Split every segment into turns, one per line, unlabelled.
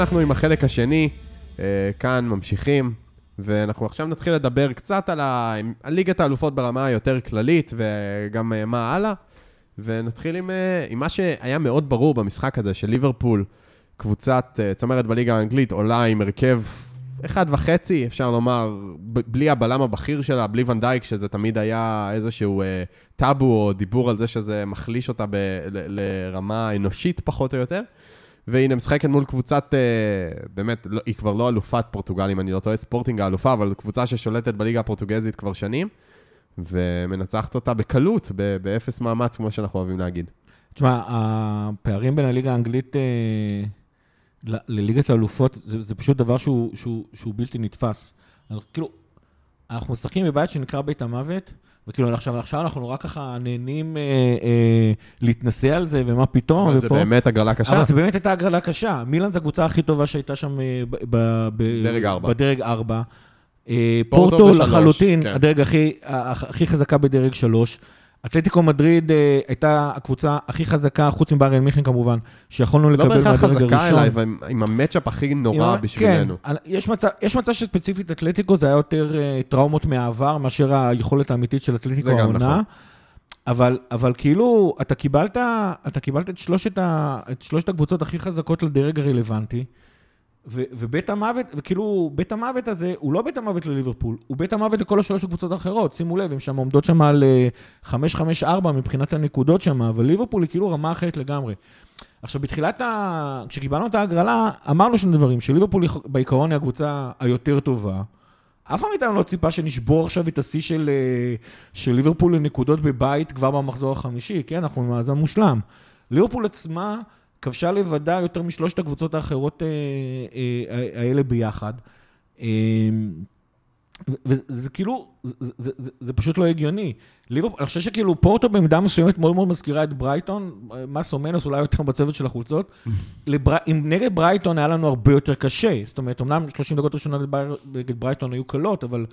אנחנו עם החלק השני, אה, כאן ממשיכים, ואנחנו עכשיו נתחיל לדבר קצת על, ה... על ליגת האלופות ברמה היותר כללית, וגם אה, מה הלאה, ונתחיל עם, אה, עם מה שהיה מאוד ברור במשחק הזה, של ליברפול, קבוצת צמרת בליגה האנגלית, עולה עם הרכב אחד וחצי, אפשר לומר, בלי הבלם הבכיר שלה, בלי ונדייק, שזה תמיד היה איזשהו אה, טאבו או דיבור על זה שזה מחליש אותה ב- ל- לרמה אנושית פחות או יותר. והנה משחקת מול קבוצת, אה, באמת, לא, היא כבר לא אלופת פורטוגל, אם אני לא טועה, ספורטינג האלופה, אבל קבוצה ששולטת בליגה הפורטוגזית כבר שנים, ומנצחת אותה בקלות, באפס מאמץ, כמו שאנחנו אוהבים להגיד.
תשמע, הפערים בין הליגה האנגלית אה, ל- לליגת האלופות, זה, זה פשוט דבר שהוא, שהוא, שהוא בלתי נתפס. כאילו, אנחנו משחקים בבית שנקרא בית המוות, וכאילו עכשיו, עכשיו אנחנו נורא ככה נהנים אה, אה, להתנסה על זה, ומה פתאום,
אבל זה באמת הגרלה קשה.
אבל זה באמת הייתה הגרלה קשה. מילאן זו הקבוצה הכי טובה שהייתה שם אה, ב- ב-
דרג.
בדרג 4.
פורטו
פורטו
בשלוש,
לחלוטין,
כן.
הדרג הכי, הכי חזקה בדרג 3. אתלטיקו מדריד אה, הייתה הקבוצה הכי חזקה, חוץ מבאריאן מיכן כמובן, שיכולנו
לא
לקבל
בהכרח
מהדרג
חזקה
הראשון.
אליי, ועם עם המצ'אפ הכי נורא
עם-
בשבילנו.
כן, יש מצב, יש מצב שספציפית אתלטיקו זה היה יותר אה, טראומות מהעבר מאשר היכולת האמיתית של אתלטיקו
זה גם
העונה.
נכון.
אבל, אבל כאילו, אתה קיבלת, אתה קיבלת את, שלושת ה, את שלושת הקבוצות הכי חזקות לדרג הרלוונטי, ובית המוות, וכאילו, בית המוות הזה, הוא לא בית המוות לליברפול, הוא בית המוות לכל השלוש הקבוצות האחרות. שימו לב, הן שם עומדות שם על אה, 5-5-4 מבחינת הנקודות שם, אבל ליברפול היא כאילו רמה אחרת לגמרי. עכשיו, בתחילת ה... כשקיבלנו את ההגרלה, אמרנו שני דברים, שליברפול בעיקרון היא הקבוצה היותר טובה. אף אחד מאיתנו לא ציפה שנשבור עכשיו את השיא של, אה, של ליברפול לנקודות בבית כבר במחזור החמישי, כן? אנחנו במאזן מושלם. ליברפול עצמה כבשה לבדה יותר משלושת הקבוצות האחרות אה, אה, האלה ביחד. אה, וזה כאילו, זה, זה, זה, זה פשוט לא הגיוני. ליברפול, אני חושב שכאילו פורטו במידה מסוימת מאוד מאוד מזכירה את ברייטון, מסו מנוס אולי יותר בצוות של החולצות. לבר... אם נגד ברייטון היה לנו הרבה יותר קשה. זאת אומרת, אמנם 30 דקות ראשונות נגד ברייטון היו קלות, אבל,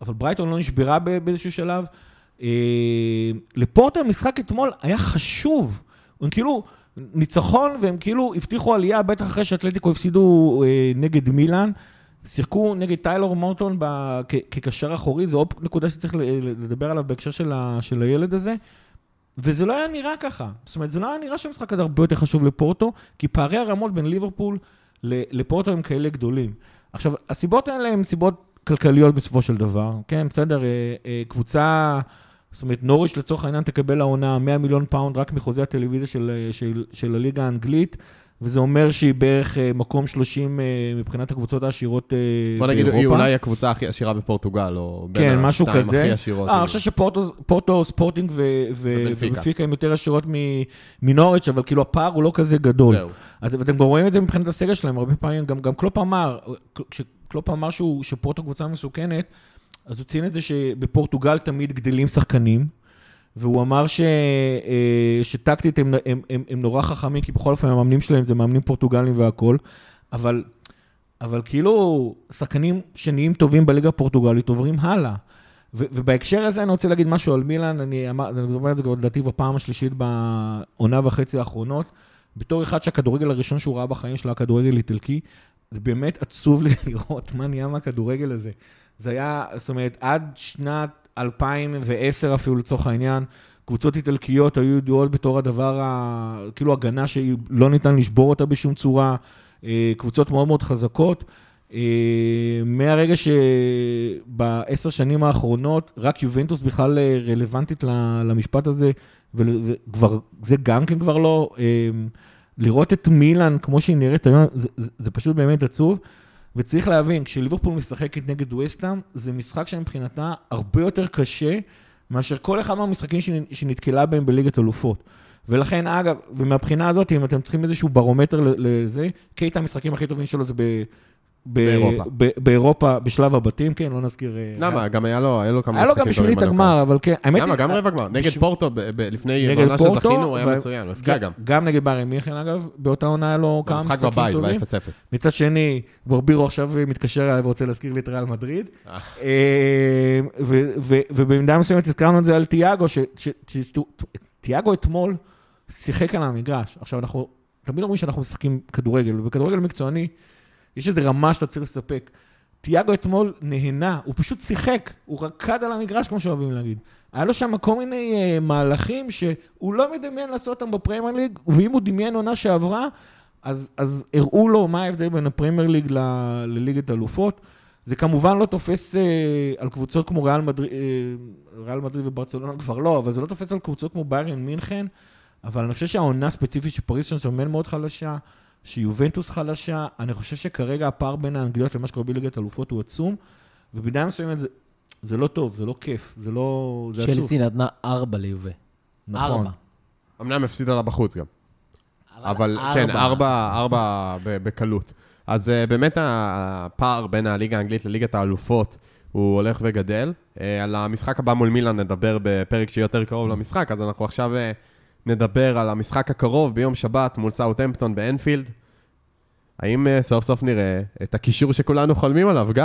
אבל ברייטון לא נשברה באיזשהו שלב. אה, לפורטו המשחק אתמול היה חשוב. הם כאילו, ניצחון, והם כאילו הבטיחו עלייה, בטח אחרי שאתלטיקו הפסידו אה, נגד מילאן. שיחקו נגד טיילור מורטון ב- כ- כקשר אחורי, זו עוד נקודה שצריך לדבר עליו בהקשר של, ה- של הילד הזה. וזה לא היה נראה ככה. זאת אומרת, זה לא היה נראה שהמשחק הזה הרבה יותר חשוב לפורטו, כי פערי הרמות בין ליברפול לפורטו הם כאלה גדולים. עכשיו, הסיבות האלה הן סיבות כלכליות בסופו של דבר, כן, בסדר, אה, אה, קבוצה, זאת אומרת, נוריץ' לצורך העניין תקבל העונה 100 מיליון פאונד רק מחוזה הטלוויזיה של, אה, של, של הליגה האנגלית, וזה אומר שהיא בערך אה, מקום 30 אה, מבחינת הקבוצות העשירות
בוא
באירופה.
נגיד, היא אולי הקבוצה הכי עשירה בפורטוגל, או בין
כן, משהו כזה.
הכי עשירות.
אה, אני
כאילו.
חושב שפורטו, פורטו, ספורטינג
ובנפיקה.
הם יותר עשירות מנוריץ', אבל כאילו הפער הוא לא כזה גדול.
זהו.
את- ואתם גם רואים את זה מבחינת הסגל שלהם, הרבה פעמים, גם, גם קלופ אמר, כשקלופ אמר שהוא, שפורטו קבוצה מסוכנת, אז הוא ציין את זה שבפורטוגל תמיד גדלים שחקנים, והוא אמר ש, אה, שטקטית הם, הם, הם, הם נורא חכמים, כי בכל אופן המאמנים שלהם זה מאמנים פורטוגלים והכול, אבל, אבל כאילו שחקנים שנהיים טובים בליגה הפורטוגלית עוברים הלאה. ו- ובהקשר הזה אני רוצה להגיד משהו על מילאן, אני אמר- אני אומר את זה כבר לדעתי בפעם השלישית בעונה וחצי האחרונות. בתור אחד שהכדורגל הראשון שהוא ראה בחיים שלו, הכדורגל איטלקי, זה באמת עצוב לי לראות מה נהיה מהכדורגל הזה. זה היה, זאת אומרת, עד שנת 2010 אפילו לצורך העניין, קבוצות איטלקיות היו ידועות בתור הדבר, ה, כאילו הגנה שלא ניתן לשבור אותה בשום צורה, אה, קבוצות מאוד מאוד חזקות. אה, מהרגע שבעשר שנים האחרונות, רק יובנטוס בכלל אה, רלוונטית למשפט הזה, ול- וכבר, זה גם כן כבר לא, לראות את מילאן כמו שהיא נראית היום, זה, זה, זה פשוט באמת עצוב. וצריך להבין, כשליברפול משחקת נגד וסטאם, זה משחק שמבחינתה הרבה יותר קשה מאשר כל אחד מהמשחקים שנ- שנתקלה בהם בליגת אלופות. ולכן, אגב, ומהבחינה הזאת, אם אתם צריכים איזשהו ברומטר לזה, קייטה המשחקים הכי טובים שלו זה
באירופה.
באירופה, בשלב הבתים, כן, לא נזכיר... אה,
למה? גם היה לו היה לו כמה
היה לו גם בשמינית. הגמר, אבל כן, האמת
למה?
היא...
גם רבע גמר. נגד פורטו, לפני
פורטו,
שזכינו, הוא היה מצוין, הוא הפקיע גם.
גם נגד בארי מיכן, אגב, באותה עונה היה לו כמה
במשחק
משחקים
בבית,
טובים.
ב-0-0.
מצד שני, ברבירו עכשיו מתקשר אליי ורוצה להזכיר לי את ריאל מדריד.
אה.
אה, ובמידה מסוימת הזכרנו את זה על תיאגו, ש- ש- ש- תיאגו אתמול שיחק על המגרש. עכשיו אנחנו, תמיד אומרים שאנחנו משחקים כדורגל, ובכדורגל מקצועני יש איזו רמה שאתה צריך לספק. תיאגו אתמול נהנה, הוא פשוט שיחק, הוא רקד על המגרש, כמו שאוהבים להגיד. היה לו שם כל מיני uh, מהלכים שהוא לא מדמיין לעשות אותם בפרמייר ליג, ואם הוא דמיין עונה שעברה, אז, אז הראו לו מה ההבדל בין הפרמייר ליג ל, לליגת אלופות. זה כמובן לא תופס uh, על קבוצות כמו ריאל מדריד, uh, ריאל מדריד וברצלונה כבר לא, אבל זה לא תופס על קבוצות כמו ביירן מינכן, אבל אני חושב שהעונה הספציפית של פריס סן ז'רמן מאוד חלשה. שיובנטוס חלשה, אני חושב שכרגע הפער בין האנגליות למה שקורה בליגת אלופות הוא עצום, ובמידה מסוימת זה, זה לא טוב, זה לא כיף, זה לא... זה עצוב.
צ'לסי נתנה ארבע ליובה.
נכון.
ארבע.
אמנם הפסידה לה בחוץ גם. אבל
ארבע.
כן, ארבע, ארבע ב- בקלות. אז uh, באמת הפער בין הליגה האנגלית לליגת האלופות הוא הולך וגדל. Uh, על המשחק הבא מול מילאן נדבר בפרק שיהיה יותר קרוב למשחק, אז אנחנו עכשיו uh, נדבר על המשחק הקרוב ביום שבת מול סאוטהמפטון באנפילד. האם uh, סוף סוף נראה את הקישור שכולנו חולמים עליו, גיא?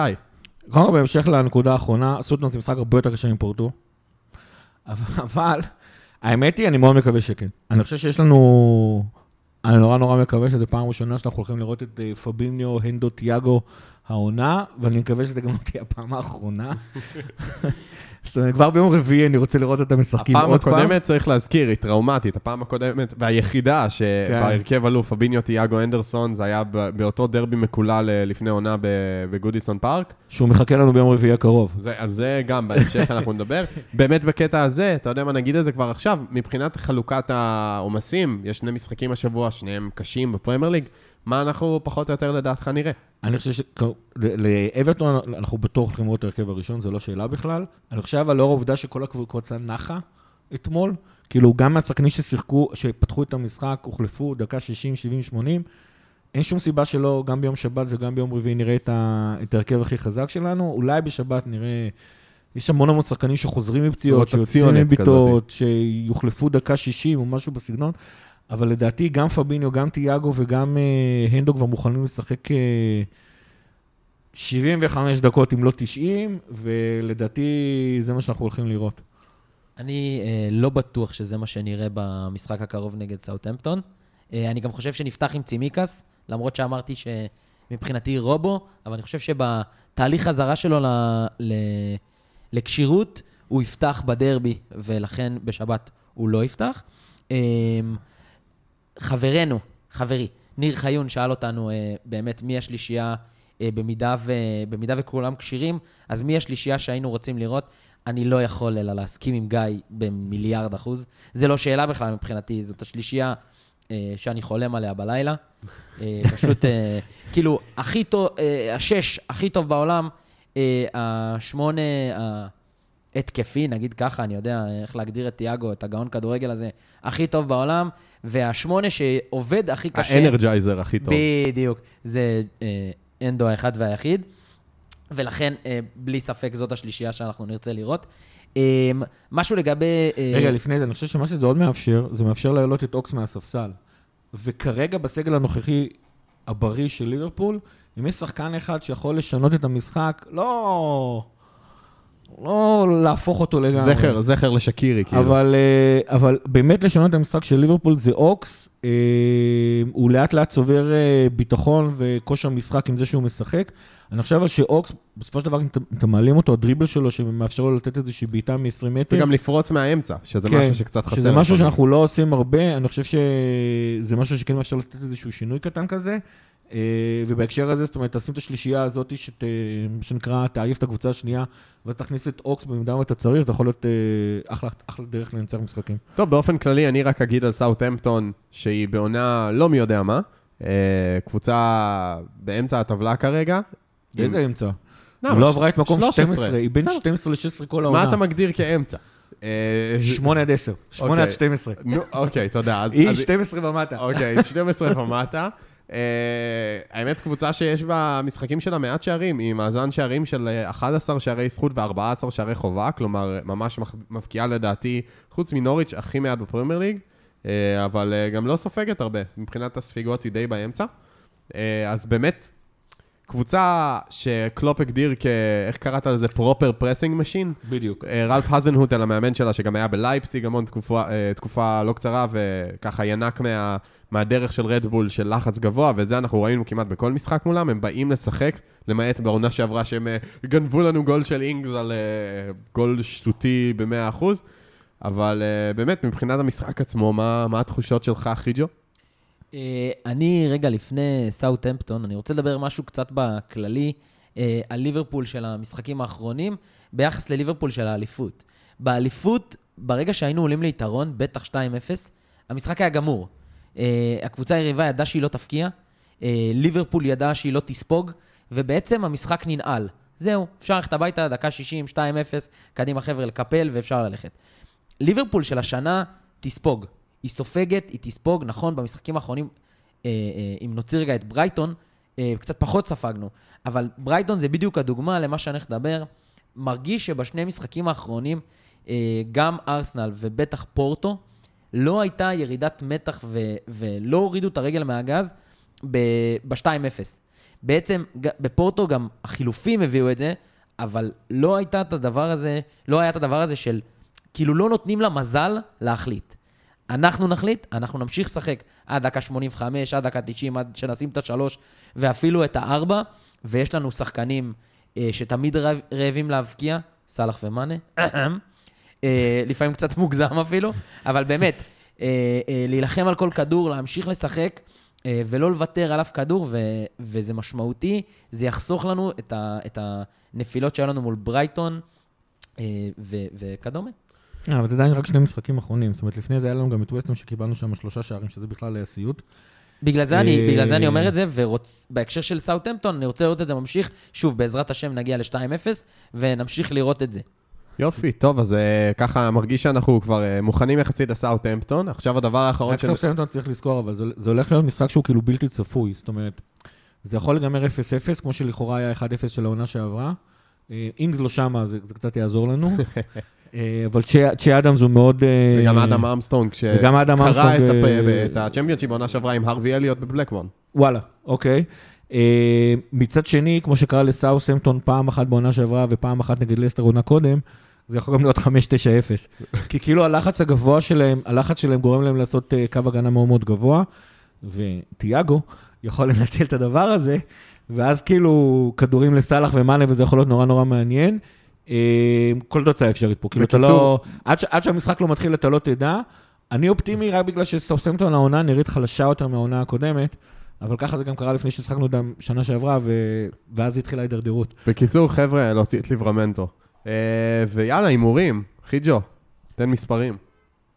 קודם כל, בהמשך לנקודה האחרונה, סוטנר זה משחק הרבה יותר קשה מפורטו, אבל, אבל האמת היא, אני מאוד מקווה שכן. אני חושב שיש לנו... אני נורא נורא מקווה שזו פעם ראשונה שאנחנו הולכים לראות את אה, פביניו, הנדו, תיאגו העונה, ואני מקווה שזה גם לא תהיה הפעם האחרונה. זאת אומרת, כבר ביום רביעי אני רוצה לראות אותם משחקים
הפעם
עוד פעם.
הקודמת, צריך להזכיר, היא טראומטית. הפעם הקודמת, והיחידה שבהרכב עלו פביניו תיאגו אנדרסון, זה היה באותו דרבי מקולל אה, לפני עונה בגודיסון פארק.
שהוא מחכה לנו ביום רביעי הקרוב.
זה, על זה גם בהמשך אנחנו נדבר. באמת בקטע הזה, אתה יודע מה, נגיד את זה כבר עכשיו, מבחינת חלוקת העומסים, יש שני משחקים השבוע, שניהם קשים בפרמייר ליג, מה אנחנו פחות או יותר לדעתך נראה?
אני חושב שלאברטון אנחנו בטוח הולכים לראות את ההרכב הראשון, זו לא שאלה בכלל. אני חושב אבל לאור העובדה שכל הקבוצה נחה אתמול, כאילו גם מהשחקנים ששיחקו, שפתחו את המשחק, הוחלפו דקה 60, 70, 80, אין שום סיבה שלא, גם ביום שבת וגם ביום רביעי נראה את, ההרכב הכי חזק שלנו. אולי בשבת נראה, יש המון המון שחקנים שחוזרים מפציעות, שיוצאים מבעיטות, שיוחלפו דקה 60 או משהו בסגנון. אבל לדעתי גם פביניו, גם תיאגו וגם אה, הנדו כבר מוכנים לשחק אה, 75 דקות אם לא 90, ולדעתי זה מה שאנחנו הולכים לראות.
אני אה, לא בטוח שזה מה שנראה במשחק הקרוב נגד סאוטהמפטון. אה, אני גם חושב שנפתח עם צימקס, למרות שאמרתי שמבחינתי רובו, אבל אני חושב שבתהליך חזרה שלו ל, ל, לכשירות, הוא יפתח בדרבי, ולכן בשבת הוא לא יפתח. אה, חברנו, חברי, ניר חיון שאל אותנו אה, באמת מי השלישייה, אה, במידה, ו, במידה וכולם כשירים, אז מי השלישייה שהיינו רוצים לראות? אני לא יכול אלא להסכים עם גיא במיליארד אחוז. זה לא שאלה בכלל מבחינתי, זאת השלישייה אה, שאני חולם עליה בלילה. אה, פשוט, אה, כאילו, הכי טוב, אה, השש הכי טוב בעולם, אה, השמונה ההתקפי, נגיד ככה, אני יודע איך להגדיר את תיאגו, את הגאון כדורגל הזה, הכי טוב בעולם, והשמונה שעובד הכי קשה.
האנרג'ייזר הכי טוב.
בדיוק. זה אה, אנדו האחד והיחיד, ולכן, אה, בלי ספק, זאת השלישייה שאנחנו נרצה לראות. אה, משהו לגבי... אה,
רגע, לפני זה, אני חושב שמה שזה עוד מאפשר, זה מאפשר להעלות את אוקס מהספסל. וכרגע בסגל הנוכחי הבריא של ליברפול, אם יש שחקן אחד שיכול לשנות את המשחק, לא... לא להפוך אותו לגמרי.
זכר, זכר לשקירי, כאילו.
אבל, אה, אבל באמת לשנות את המשחק של ליברפול זה אוקס. אה, הוא לאט לאט צובר אה, ביטחון וכושר משחק עם זה שהוא משחק. אני חושב שאוקס, בסופו של דבר, אם אתם מעלים אותו, הדריבל שלו שמאפשר לו לתת איזושהי בעיטה מ-20 מטר.
וגם לפרוץ מהאמצע, שזה
כן,
משהו שקצת חסר.
שזה משהו. שאנחנו לא עושים הרבה, אני חושב שזה משהו שכן מאפשר לתת איזשהו שינוי קטן כזה. אה, ובהקשר הזה, זאת אומרת, תשים את השלישייה הזאת, שת, מה שנקרא, תעיף את הקבוצה השנייה, ותכניס את אוקס במידה ואתה צריך, זה יכול להיות אה, אחלה, אחלה דרך לנצח משחקים.
טוב, באופן כללי, אני רק אגיד על סאוטהמפטון, שהיא בעונה לא מי יודע מה. אה, קבוצה באמצע הטבלה כרגע.
באיזה אמצע?
לא,
היא לא עברה את מקום
13.
12, היא בין
בסדר.
12 ל-16 כל
מה
העונה.
אתה מגדיר כאמצע? אה,
8 עד 10, 8 עד
אוקיי.
12.
נו, אוקיי, תודה.
היא
אז-
12 ומטה.
אוקיי, 12 ומטה. אה, האמת, קבוצה שיש בה משחקים שלה מעט שערים, עם מאזן שערים של אה, 11 שערי זכות ו-14 שערי חובה, כלומר, ממש מבקיעה לדעתי, חוץ מנוריץ', הכי מעט בפרמייר ליג, אה, אבל אה, גם לא סופגת הרבה, מבחינת הספיגות היא די באמצע. אה, אז באמת, קבוצה שקלופ הגדיר כ... איך קראת לזה? proper pressing machine?
בדיוק.
אה, רלף האזנהוטל, המאמן שלה, שגם היה בלייפציג המון תקופה, אה, תקופה לא קצרה, וככה ינק מה, מהדרך של רדבול של לחץ גבוה, ואת זה אנחנו ראינו כמעט בכל משחק מולם, הם באים לשחק, למעט בעונה שעברה שהם אה, גנבו לנו גול של אינגס על גול שטותי ב-100%, אבל באמת, מבחינת המשחק עצמו, מה, מה התחושות שלך, חיג'ו?
אה, אני רגע לפני סאוטהמפטון, אני רוצה לדבר משהו קצת בכללי אה, על ליברפול של המשחקים האחרונים, ביחס לליברפול של האליפות. באליפות, ברגע שהיינו עולים ליתרון, בטח 2-0, המשחק היה גמור. אה, הקבוצה היריבה ידעה שהיא לא תפקיע, ליברפול ידעה שהיא לא תספוג, ובעצם המשחק ננעל. זהו, אפשר ללכת הביתה, דקה 60, 2-0, קדימה חבר'ה לקפל ואפשר ללכת. ליברפול של השנה תספוג. היא סופגת, היא תספוג, נכון, במשחקים האחרונים, אה, אה, אם נוציא רגע את ברייטון, אה, קצת פחות ספגנו, אבל ברייטון זה בדיוק הדוגמה למה שאני הולך לדבר. מרגיש שבשני משחקים האחרונים, גם ארסנל ובטח פורטו, לא הייתה ירידת מתח ו- ולא הורידו את הרגל מהגז ב-2-0. בעצם בפורטו גם החילופים הביאו את זה, אבל לא הייתה את הדבר הזה, לא היה את הדבר הזה של, כאילו לא נותנים לה מזל להחליט. אנחנו נחליט, אנחנו נמשיך לשחק עד דקה 85, עד דקה 90, עד שנשים את השלוש, ואפילו את הארבע, ויש לנו שחקנים אה, שתמיד רעב, רעבים להבקיע, סאלח ומאנה, אה, לפעמים קצת מוגזם אפילו, אבל באמת, אה, אה, להילחם על כל כדור, להמשיך לשחק, אה, ולא לוותר על אף כדור, ו, וזה משמעותי, זה יחסוך לנו את, ה, את הנפילות שהיו לנו מול ברייטון אה, ו, וכדומה.
אה, אבל זה עדיין רק שני משחקים אחרונים. זאת אומרת, לפני זה היה לנו גם את ווסטון שקיבלנו שם שלושה שערים, שזה בכלל היה סיוט.
בגלל זה, אני,
אה,
בגלל זה אני אומר את זה, ובהקשר של סאוטהמפטון, אני רוצה לראות את זה ממשיך. שוב, בעזרת השם נגיע ל-2-0, ונמשיך לראות את זה.
יופי, טוב, אז אה, ככה מרגיש שאנחנו כבר אה, מוכנים יחסית לסאוטהמפטון. עכשיו הדבר האחרון
רק סוף סיימטון צריך לזכור, אבל זה, זה הולך להיות משחק שהוא כאילו בלתי צפוי. זאת אומרת, זה יכול להיגמר 0-0, כמו שלכאורה היה 1-0 של העונה שעברה. אה, אם זה לא שמה, זה, זה קצת יעזור לנו. אה, אבל צ'ה אדמס הוא מאוד... אה,
וגם אדם אמסטרונג,
שקרע
את
אה,
הצ'מפיונשיפ בעונה שעברה עם הרווי אליוט בבלקבורן.
וואלה, אוקיי. מצד שני, כמו שקרה לסאוסמפטון פעם אחת בעונה שעברה ופעם אחת נגד לסטר עונה קודם, זה יכול גם להיות 5-9-0. כי כאילו הלחץ הגבוה שלהם, הלחץ שלהם גורם להם לעשות קו הגנה מאוד מאוד גבוה, וטיאגו יכול לנצל את הדבר הזה, ואז כאילו כדורים לסאלח ומאנה, וזה יכול להיות נורא נורא מעניין. כל תוצאה אפשרית פה, כאילו אתה לא...
בקיצור-
עד, ש... עד שהמשחק לא מתחיל אתה לא תדע. אני אופטימי רק בגלל שסאוסמפטון העונה נראית חלשה יותר מהעונה הקודמת, אבל ככה זה גם קרה לפני ששחקנו אותם שנה שעברה, ו... ואז התחילה ההידרדרות.
בקיצור, חבר'ה, להוציא את ליברמנטו. אה, ויאללה, הימורים. חיג'ו, תן מספרים.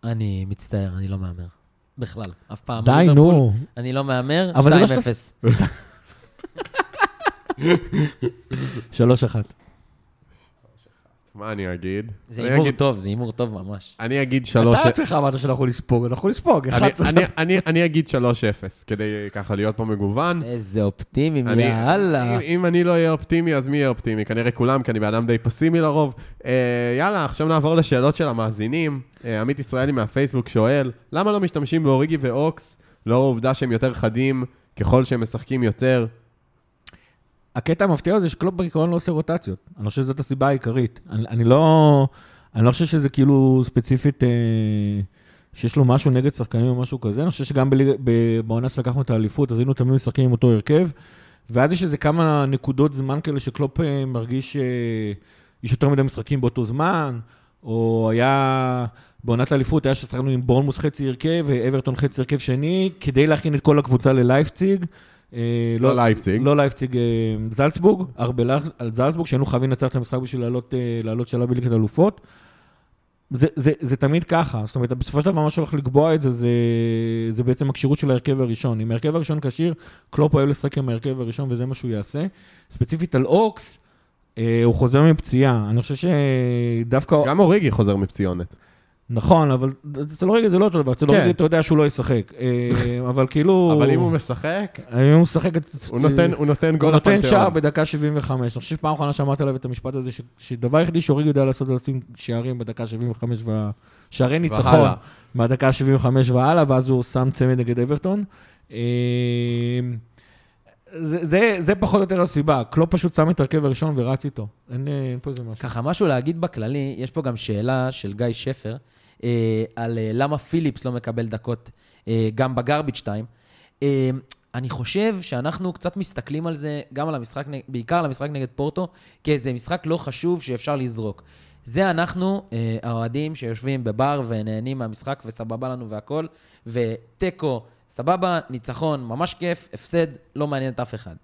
אני מצטער, אני לא מהמר. בכלל, אף פעם.
די, נו.
אני לא מהמר,
אבל זה לא
2-0.
שלוש אחת.
מה אני אגיד?
זה
אני
הימור
אגיד-
טוב, זה הימור טוב ממש.
אני אגיד שלוש...
אתה עצמך אמרת שאנחנו לספוג, אנחנו לספוג.
אני- אני- אני- אני אגיד 3-0, כדי ככה להיות פה מגוון.
איזה אופטימיים,
אני-
יאללה.
אם, אם אני לא אהיה אופטימי, אז מי יהיה אופטימי? כנראה כולם, כי אני בן אדם די פסימי לרוב. אה, יאללה, עכשיו נעבור לשאלות של המאזינים. אה, עמית ישראלי מהפייסבוק שואל, למה לא משתמשים באוריגי ואוקס, לאור העובדה שהם יותר חדים ככל שהם משחקים יותר?
הקטע המפתיע זה שקלופ בעיקרון לא עושה רוטציות. אני חושב שזאת הסיבה העיקרית. אני, אני לא... אני לא חושב שזה כאילו ספציפית, אה, שיש לו משהו נגד שחקנים או משהו כזה. אני חושב שגם בעונה שלקחנו את האליפות, אז היינו תמיד משחקים עם אותו הרכב. ואז יש איזה כמה נקודות זמן כאלה שקלופ אה, מרגיש שיש יותר מדי משחקים באותו זמן, או היה... בעונת האליפות היה ששחקנו עם בורנמוס חצי הרכב ואברטון חצי הרכב שני, כדי להכין את כל הקבוצה ללייפציג. אה,
לא לייפציג.
לא לייפציג, אה, זלצבורג, ארבלח על זלצבורג, שהיינו חייבים לנצח את המשחק בשביל לעלות, אה, לעלות שלב בליגת אלופות. זה, זה, זה תמיד ככה, זאת אומרת, בסופו של דבר מה שהולך לקבוע את זה, זה, זה בעצם הכשירות של ההרכב הראשון. אם ההרכב הראשון כשיר, קלופ אוהב לשחק עם ההרכב הראשון וזה מה שהוא יעשה. ספציפית על אוקס, אה, הוא חוזר מפציעה. אני חושב שדווקא...
גם אוריגי חוזר מפציעה.
נכון, אבל אצל אוריגי זה לא אותו דבר, אצל
כן.
אוריגי אתה יודע שהוא לא ישחק. אה, אבל כאילו...
אבל אם הוא משחק,
אם הוא משחק...
הוא נותן- גול
הוא נותן
לפנתיאון.
שער בדקה 75. אני חושב שפעם אחרונה שאמרתי עליו את המשפט הזה, ש- שדבר היחידי שאוריגי יודע לעשות זה לשים שערים בדקה 75, וה- שערי ניצחון. מהדקה 75 והלאה, ואז הוא שם צמד נגד אברטון. אה, זה, זה, זה פחות או יותר הסיבה. קלופ פשוט שם את ההרכב הראשון ורץ איתו. אין, אה, אין פה איזה משהו.
ככה, משהו להגיד בכללי, יש פה גם שאלה של גיא שפר, על אה, למה פיליפס לא מקבל דקות אה, גם בגרביץ' טיים. אה, אני חושב שאנחנו קצת מסתכלים על זה, גם על המשחק, בעיקר על המשחק נגד פורטו, כאיזה משחק לא חשוב שאפשר לזרוק. זה אנחנו, אה, האוהדים שיושבים בבר ונהנים מהמשחק וסבבה לנו והכל, ותיקו, סבבה, ניצחון, ממש כיף, הפסד, לא מעניין את אף אחד.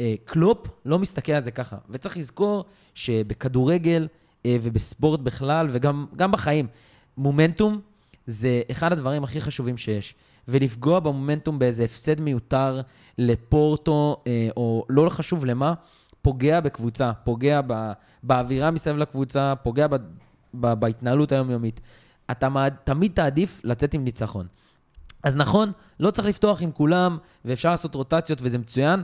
אה, קלופ לא מסתכל על זה ככה, וצריך לזכור שבכדורגל אה, ובספורט בכלל, וגם גם בחיים, מומנטום זה אחד הדברים הכי חשובים שיש. ולפגוע במומנטום באיזה הפסד מיותר לפורטו, אה, או לא חשוב למה, פוגע בקבוצה, פוגע ב, באווירה מסביב לקבוצה, פוגע ב, ב, בהתנהלות היומיומית. אתה מעד, תמיד תעדיף לצאת עם ניצחון. אז נכון, לא צריך לפתוח עם כולם, ואפשר לעשות רוטציות וזה מצוין,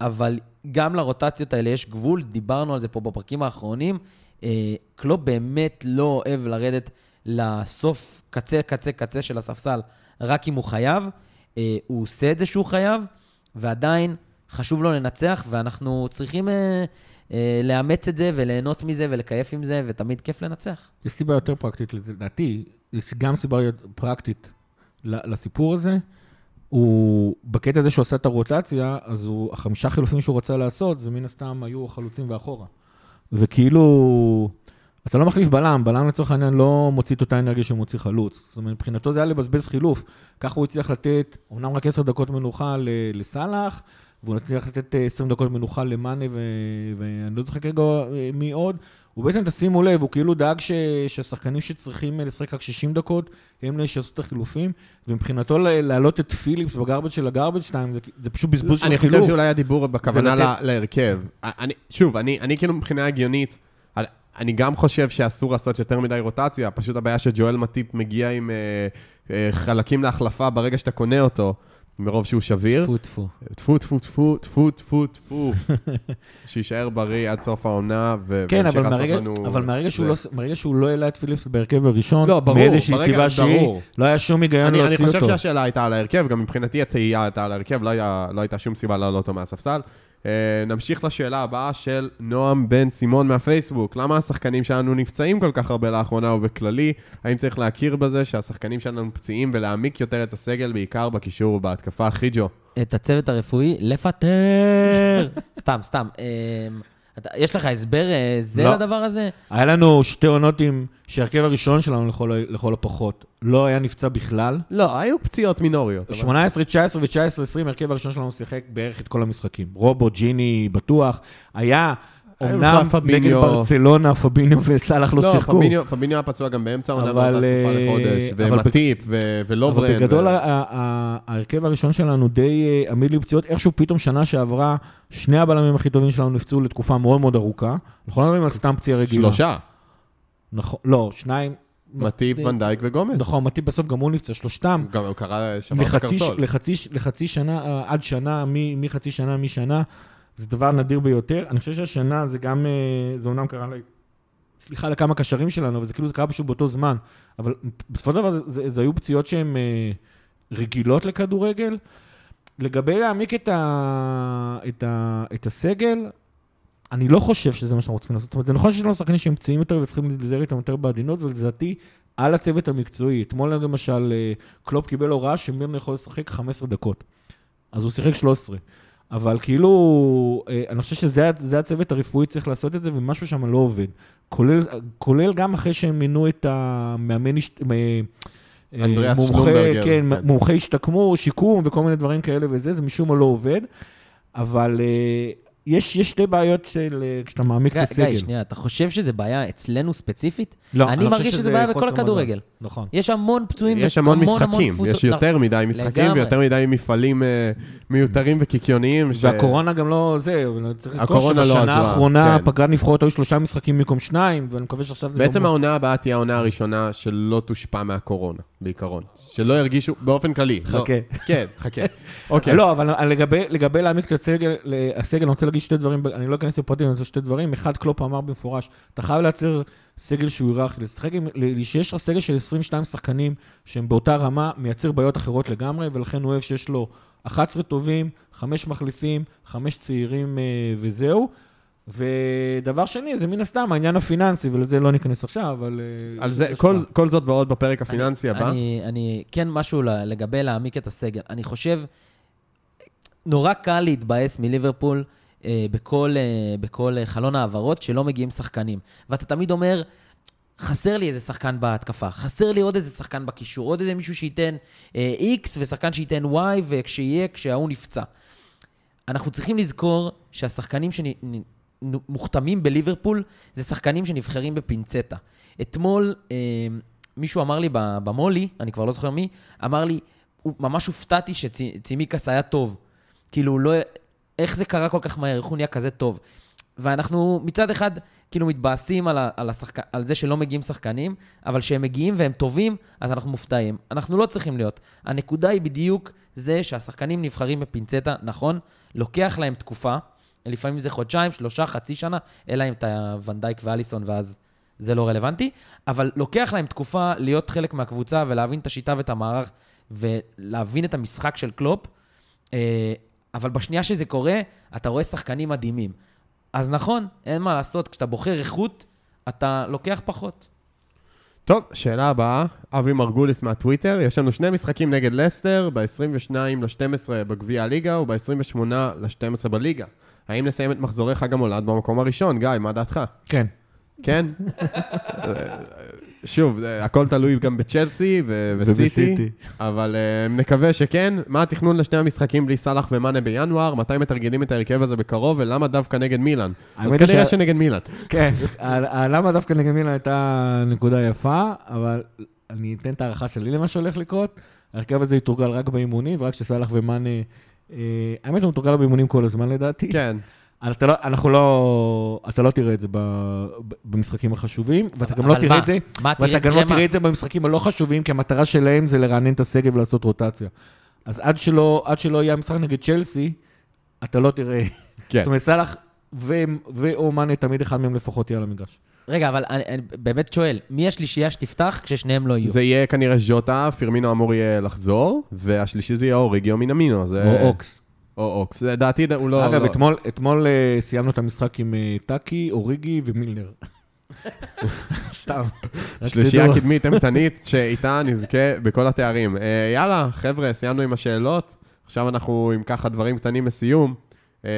אבל גם לרוטציות האלה יש גבול, דיברנו על זה פה בפרקים האחרונים. אה, קלופ באמת לא אוהב לרדת לסוף קצה, קצה, קצה של הספסל, רק אם הוא חייב. אה, הוא עושה את זה שהוא חייב, ועדיין חשוב לו לנצח, ואנחנו צריכים אה, אה, לאמץ את זה וליהנות מזה ולקייף עם זה, ותמיד כיף לנצח.
יש סיבה יותר פרקטית, לדעתי, יש גם סיבה פרקטית לסיפור הזה. הוא, בקטע הזה שהוא עשה את הרוטציה, אז הוא, החמישה חילופים שהוא רצה לעשות, זה מן הסתם היו חלוצים ואחורה. וכאילו, אתה לא מחליף בלם, בלם לצורך העניין לא מוציא את אותה אנרגיה שהוא מוציא חלוץ. זאת אומרת, מבחינתו זה היה לבזבז חילוף. ככה הוא הצליח לתת, אמנם רק עשר דקות מנוחה לסאלח, והוא הצליח לתת אה, 20 דקות מנוחה למאנה, ואני לא זוכר כרגע אה, מי עוד. הוא בעצם, תשימו לב, הוא כאילו דאג ש... שהשחקנים שצריכים אה, לשחק רק 60 דקות, הם אלה שיעשו את החילופים, ומבחינתו להעלות את פיליפס בגרבג' של הגרבג' 2, זה, זה פשוט בזבוז של
אני
חילוף.
חושב שאולי הדיבור בכוונה
לתת-
להרכב. אני, שוב, אני, אני כאילו מבחינה הגיונית, אני- אני גם חושב שאסור לעשות יותר מדי רוטציה, פשוט הבעיה שג'ואל מטיפ מגיע עם אה, אה, חלקים להחלפה ברגע שאתה קונה אותו, מרוב שהוא שביר.
טפו טפו.
טפו, טפו, טפו, טפו, טפו, טפו. שיישאר בריא עד סוף העונה,
כן, אבל מהרגע,
לנו...
אבל מהרגע שהוא. לא, מהרגע שהוא לא העלה את פיליפס בהרכב הראשון,
לא, ברור,
מאיזושהי סיבה שהיא. לא היה שום היגיון
אני, אני
להוציא
חושב
אותו.
שהשאלה הייתה על ההרכב, גם מבחינתי התהייה הייתה על ההרכב, לא, היה, לא הייתה שום סיבה להעלות אותו מהספסל. Uh, נמשיך לשאלה הבאה של נועם בן סימון מהפייסבוק. למה השחקנים שלנו נפצעים כל כך הרבה לאחרונה ובכללי? האם צריך להכיר בזה שהשחקנים שלנו פציעים ולהעמיק יותר את הסגל, בעיקר בקישור ובהתקפה? חיג'ו.
את הצוות הרפואי לפטר. סתם, סתם. אתה- יש לך הסבר אה, זה
לא.
לדבר הזה?
היה לנו שתי עונות עם, שההרכב הראשון שלנו לכל, לכל הפחות לא היה נפצע בכלל.
לא, היו פציעות מינוריות. אבל-
18, 19 ו-19, 20, ההרכב הראשון שלנו שיחק בערך את כל המשחקים. רובו, ג'יני, בטוח. היה אמנם
פביניו.
נגד ברצלונה, פביניו וסאלח לא
לא,
שיחקו.
פביניו, פביניו היה פצוע גם באמצע העונה,
אבל,
אבל...
אה,
לחודש,
אבל
ומטיפ, ולוברן.
אבל בגדול, ההרכב הראשון שלנו די אה, עמיד לי פציעות. איכשהו פתאום שנה שעברה, שני הבלמים הכי טובים שלנו נפצעו לתקופה מאוד מאוד ארוכה. אנחנו לא מדברים על סתם פציעה רגילה.
שלושה.
נכון, לא, שניים.
מטיפ, ונדייק וגומז.
נכון, מטיפ בסוף גם הוא נפצע, שלושתם.
גם הוא קרא, שבר את
לחצי,
הקרסול.
לחצי, לחצי שנה, אה, עד שנה, מחצי שנה, משנה, זה דבר נדיר ביותר. אני חושב שהשנה זה גם, אה, זה אומנם קרה, ל- סליחה, לכמה קשרים שלנו, אבל זה כאילו זה קרה פשוט באותו זמן. אבל בסופו של דבר זה, זה, זה היו פציעות שהן אה, רגילות לכדורגל. לגבי להעמיק את, ה, את, ה, את הסגל, אני לא חושב שזה מה שאנחנו צריכים לעשות. זאת אומרת, זה נכון שיש לנו שחקנים שהם פציעים יותר וצריכים להיזהר איתם יותר בעדינות, ולדעתי, על הצוות המקצועי. אתמול למשל, אה, קלופ קיבל הוראה שמירנה יכול לשחק 15 דקות. אז הוא שיחק 13. אבל כאילו, אה, אני חושב שזה הצוות הרפואי צריך לעשות את זה, ומשהו שם לא עובד. כולל, כולל גם אחרי שהם מינו את המאמן, אה,
אנדריאס
מומחה, כן. מומחה השתקמו, שיקום וכל מיני דברים כאלה וזה, זה משום מה לא עובד. אבל אה, יש, יש שתי בעיות של, אה, כשאתה מעמיק את הסגל.
גיא, שנייה, אתה חושב שזה בעיה אצלנו ספציפית?
לא,
אני
חושב
מרגיש שזה בעיה בכל. הכדורגל.
נכון.
יש המון פצועים,
יש המון
המון
משחקים,
קבוצות.
יש יותר מדי משחקים
לגמרי.
ויותר מדי מפעלים אה, מיותרים וקיקיוניים. ש-
והקורונה גם לא, זה, צריך לזכור
הקורונה לא
שבשנה
עזרה,
האחרונה
כן.
פגרת נבחרות היו שלושה משחקים במקום שניים, ואני מקווה שעכשיו זה...
בעצם
לא-
העונה הבאה תהיה העונה הראשונה שלא תושפע מהקורונה, בעיקרון. שלא ירגישו, באופן כללי. לא-
חכה.
כן, חכה. אוקיי.
לא, אבל לגבי, לגבי להעמיק את הסגל, הסגל, אני רוצה להגיד שתי דברים, אני לא אכנס לפרטים, אני רוצה שתי דברים. אחד, קלופ אמר במפורש, אתה חייב לייצר סגל שהוא היררכי, לשחק עם, שיש לך סגל של 22 שחקנים שהם באותה רמה, מייצר בעיות אחרות לגמרי, ולכן הוא אוהב שיש לו 11 טובים, 5 מחליפים, 5 צעירים אה, וזהו. ודבר שני, זה מן הסתם העניין הפיננסי, ולזה לא ניכנס עכשיו, אבל... אה,
על זה, כל. כל זאת ועוד בפרק הפיננסי הבא.
אני, אני, כן משהו לגבי להעמיק את הסגל. אני חושב, נורא קל להתבאס מליברפול אה, בכל, אה, בכל אה, חלון העברות שלא מגיעים שחקנים. ואתה תמיד אומר, חסר לי איזה שחקן בהתקפה, חסר לי עוד איזה שחקן בקישור, עוד איזה מישהו שייתן אה, X ושחקן שייתן Y, וכשיהיה, כשההוא נפצע. אנחנו צריכים לזכור שהשחקנים שמוכתמים בליברפול זה שחקנים שנבחרים בפינצטה. אתמול אה, מישהו אמר לי במולי, אני כבר לא זוכר מי, אמר לי, הוא, ממש הופתעתי שצימקס היה טוב. כאילו, לא... איך זה קרה כל כך מהר? איך הוא נהיה כזה טוב? ואנחנו מצד אחד כאילו מתבאסים על, ה, על, השחק... על זה שלא מגיעים שחקנים, אבל כשהם מגיעים והם טובים, אז אנחנו מופתעים. אנחנו לא צריכים להיות. הנקודה היא בדיוק זה שהשחקנים נבחרים בפינצטה, נכון, לוקח להם תקופה, לפעמים זה חודשיים, שלושה, חצי שנה, אלא אם אתה ונדייק ואליסון ואז זה לא רלוונטי, אבל לוקח להם תקופה להיות חלק מהקבוצה ולהבין את השיטה ואת המערך ולהבין את המשחק של קלופ. אה, אבל בשנייה שזה קורה, אתה רואה שחקנים מדהימים. אז נכון, אין מה לעשות, כשאתה בוחר איכות, אתה לוקח פחות.
טוב, שאלה הבאה, אבי מרגוליס מהטוויטר, יש לנו שני משחקים נגד לסטר, ב-22 ל-12 בגביע הליגה וב-28 ל-12 בליגה. האם נסיים את מחזורי חג המולד במקום הראשון? גיא, מה דעתך?
כן.
כן? שוב, הכל תלוי גם בצ'לסי ו- וסיטי,
ובסיטי.
אבל uh, נקווה שכן. מה התכנון לשני המשחקים בלי סאלח ומאנה בינואר? מתי מתרגלים את ההרכב הזה בקרוב, ולמה דווקא נגד מילאן? אז כנראה
ש-
שנגד מילאן.
כן, למה דווקא נגד מילאן הייתה נקודה יפה, אבל אני אתן את ההערכה שלי למה שהולך לקרות. ההרכב הזה יתורגל רק באימונים, ורק כשסאלח ומאנה... אה, האמת, הוא מתורגל באימונים כל הזמן לדעתי.
כן.
אתה לא, אנחנו לא, אתה לא תראה את זה ב, במשחקים החשובים, ואתה גם לא תראה? את זה, ואתה גם לא? תראה את זה במשחקים הלא חשובים, כי המטרה שלהם זה לרענן את הסגל ולעשות רוטציה. אז עד שלא, עד שלא יהיה המשחק נגד צ'לסי, אתה לא תראה.
כן.
זאת אומרת, סאלח ואו מאנה, תמיד אחד מהם לפחות יהיה על המגרש.
רגע, אבל אני, אני באמת שואל, מי השלישייה שתפתח כששניהם לא יהיו?
זה יהיה כנראה ז'וטה, פירמינו אמור יהיה לחזור, והשלישי זה יהיה אוריגיו מינמינו. זה...
או אוקס.
או אוקס. לדעתי הוא לא...
אגב,
לא-
אתמול, אתמול אה, סיימנו את המשחק עם אה, טאקי, אוריגי ומילנר. סתם.
שלישייה. קדמית אימתנית, שאיתה נזכה בכל התארים. אה, יאללה, חבר'ה, סיימנו עם השאלות. עכשיו אנחנו עם ככה דברים קטנים לסיום. אה,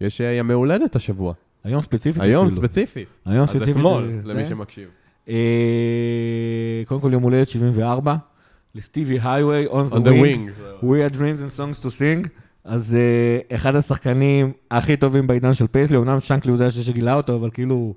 יש אה, ימי הולדת השבוע.
היום ספציפית.
היום
אפילו.
ספציפית.
היום
אז
ספציפית.
אתמול,
זה-
למי. שמקשיב.
אה, קודם כל יום הולדת 74, לסטיבי הייוויי, on the
On the
wing.
wing.
We had dreams and songs to sing. אז אה, אחד השחקנים הכי טובים בעידן של פייסלי, אמנם שנקלי הוא זה שגילה אותו, אבל כאילו,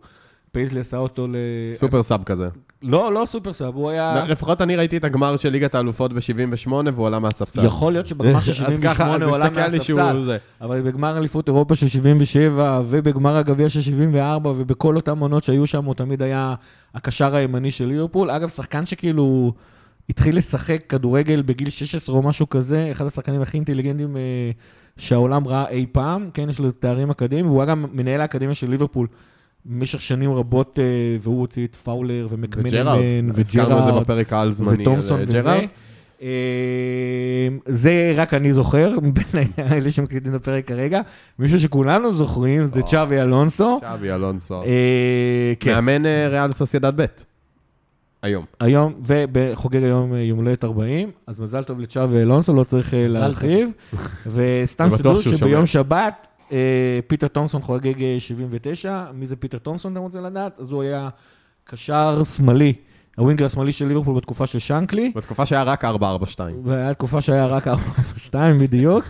פייסלי עשה אותו ל...
super sub כזה.
לא, לא super sub, הוא היה...
לפחות אני ראיתי את הגמר של ליגת האלופות ב-78 והוא עלה מהספסל.
יכול להיות שבגמר של
אז ככה,
78
אז
הוא עלה מהספסל. אבל בגמר אליפות אירופה של 77, ובגמר הגביע של 74, ובכל אותן עונות שהיו שם, הוא תמיד היה הקשר הימני של ליברפול. אגב, שחקן שכאילו התחיל לשחק כדורגל בגיל 16 או משהו כזה, אחד השחקנים הכי אינטליגנטים אה, שהעולם ראה אי פעם, כן, יש לו תארים אקדמיים, והוא היה גם מנהל האקדמיה של ליברפול. במשך שנים רבות, אה, והוא הוציא את פאולר ומקמנמן
וג'רארד.
וטומסון
על,
וזה.
אה.
אה, זה רק אני זוכר, מבין האלה שמקליטים את הפרק כרגע. מישהו שכולנו זוכרים, זה
או.
צ'אבי אלונסו.
שווי אלונסו.
אה, כן,
מאמן אה, ריאל סוסיידד ב'. היום.
היום, וחוגג היום אה, יום הולדת 40, אז מזל טוב לצ'אבי אלונסו, לא צריך אה, להרחיב. וסתם שתדעו
שהוא
שביום. שבת, אה, פיטר תומסון חוגג אה, 79. מי זה פיטר תומסון, אתם רוצים לדעת? אז הוא היה קשר שמאלי, הווינגר השמאלי של ליברפול בתקופה של שנקלי.
בתקופה שהיה רק 442.
והיה תקופה שהיה רק 4-2 בדיוק.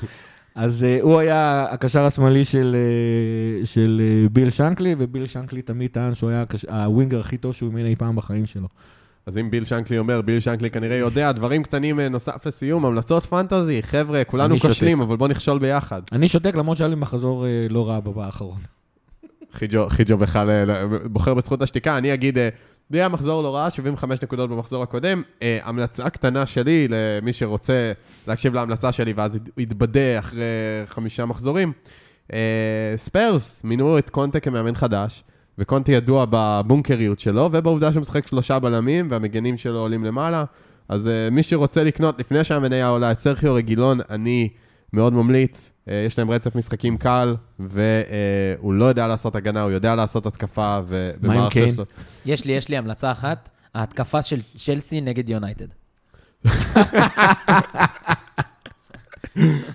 אז אה, הוא היה הקשר השמאלי של, אה, של אה, ביל שנקלי, וביל שנקלי תמיד טען שהוא היה הקש... הווינגר הכי טוב שהוא אימן אי פעם בחיים שלו.
אז אם ביל שנקלי אומר, ביל שנקלי כנראה יודע, דברים קטנים אה, נוסף לסיום, המלצות פנטזי, חבר'ה, כולנו. כושלים, אבל בואו נכשול ביחד.
אני שותק למרות שהיה לי מחזור uh, לא רע בבא האחרון.
חיג'ו, בכלל אה, בוחר בזכות השתיקה, אני אגיד, אה, זה היה מחזור לא רע, 75 נקודות במחזור הקודם. אה, המלצה קטנה שלי, למי שרוצה להקשיב להמלצה שלי, ואז ית- יתבדה אחרי חמישה מחזורים. אה, ספיירס מינו את קונטה כמאמן חדש, וקונטה ידוע בבונקריות שלו, ובעובדה שהוא משחק שלושה בלמים, והמגנים שלו עולים למעלה. אז אה, מי שרוצה לקנות לפני שהמניה עולה את סרחיו רגילון, אני מאוד ממליץ. אה, יש להם רצף משחקים קל, והוא אה, לא יודע לעשות הגנה, הוא יודע לעשות התקפה,
מה עם קיין?
שלו...
יש לי, יש לי המלצה אחת, ההתקפה של צ'לסי נגד יונייטד.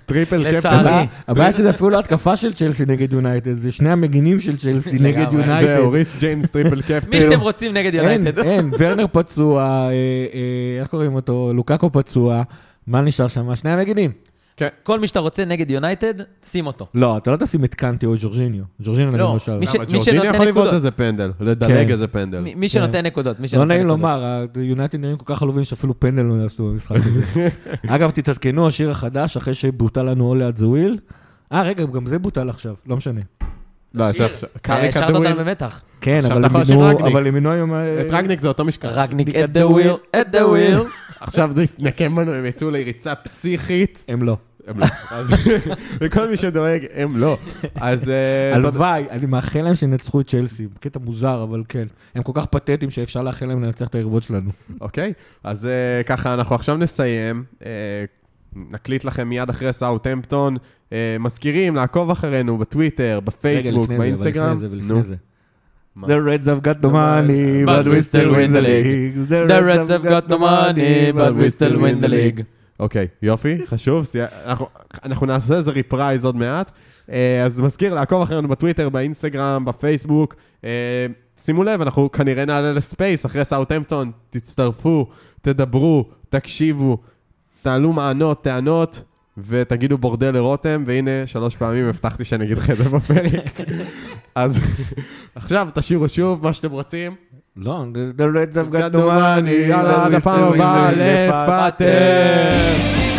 triple
captain.
הבעיה שזה אפילו לא התקפה של צ'לסי נגד יונייטד, זה שני המגינים של צ'לסי נגד. יונייטד.
זהו, ריס ג'יימס triple captain.
מי שאתם רוצים נגד יונייטד.
אין, ורנר פצוע, אה, אה, איך קוראים אותו? לוקאקו פצוע, מה נשאר שם? שני המגינים.
כל מי שאתה רוצה נגד יונייטד, שים אותו.
לא, אתה לא תשים את קנטי או ג'ורג'יניו. ג'ורג'יניו
לא,
למשל.
מי ש-
למה,
מי
ג'ורג'יני
שנותן
יכול לבעוט
נקודות.
איזה פנדל, לדלג
כן.
איזה פנדל.
מי- מי שנותן נקודות, מי שנותן
לא נעים
נקודות.
לומר, היונייטד נראים כל כך עלובים שאפילו פנדל לא יעשו במשחק הזה. אגב, תתעדכנו, השיר החדש, אחרי שבוטל לנו at the Wheel. אה, רגע, גם זה בוטל עכשיו, לא משנה.
לא.
אה,
קארי
השארת
כדורים.
אותנו במתח.
כן, אבל הם מינו- היום... אה,
את רגניק זה אותו משקל.
רגניק
the
the wheel, at the wheel.
עכשיו זה יתנקם בנו, הם יצאו לריצה פסיכית.
הם לא.
הם לא. וכל מי שדואג, הם לא. אז... אה,
הלוואי, אני מאחל להם שינצחו את צ'לסי. קטע מוזר, אבל כן. הם כל כך פתטיים שאפשר לאחל להם לנצח את היריבות שלנו.
אוקיי, אז אה, ככה, אנחנו עכשיו נסיים. אה, נקליט לכם מיד אחרי סאוטהמפטון. מזכירים לעקוב אחרינו בטוויטר,
רגע,
בפייסבוק,
לפני זה, אבל
באינסטגרם.
לפני זה? The Reds have got no money,
But we
still win the
league. The Reds have got no money, but we still win the league.
אוקיי, יופי, חשוב. סי- אנחנו- אנחנו נעשה איזה reprise עוד מעט. אה, אז מזכיר לעקוב אחרינו בטוויטר, באינסטגרם, בפייסבוק. אה, שימו לב, אנחנו כנראה נעלה ל Space אחרי סאוטהמפטון. תצטרפו, תדברו, תקשיבו, תעלו מענות, טענות, ותגידו בורדל לרותם, והנה, שלוש פעמים הבטחתי שאני אגיד לך את זה בפרק. אז עכשיו תשאירו שוב מה שאתם רוצים.
לא, the- the Reds have got no money,
יאללה,
but
עד
we
הפעם
still win the
הבאה,
league.
לפטר.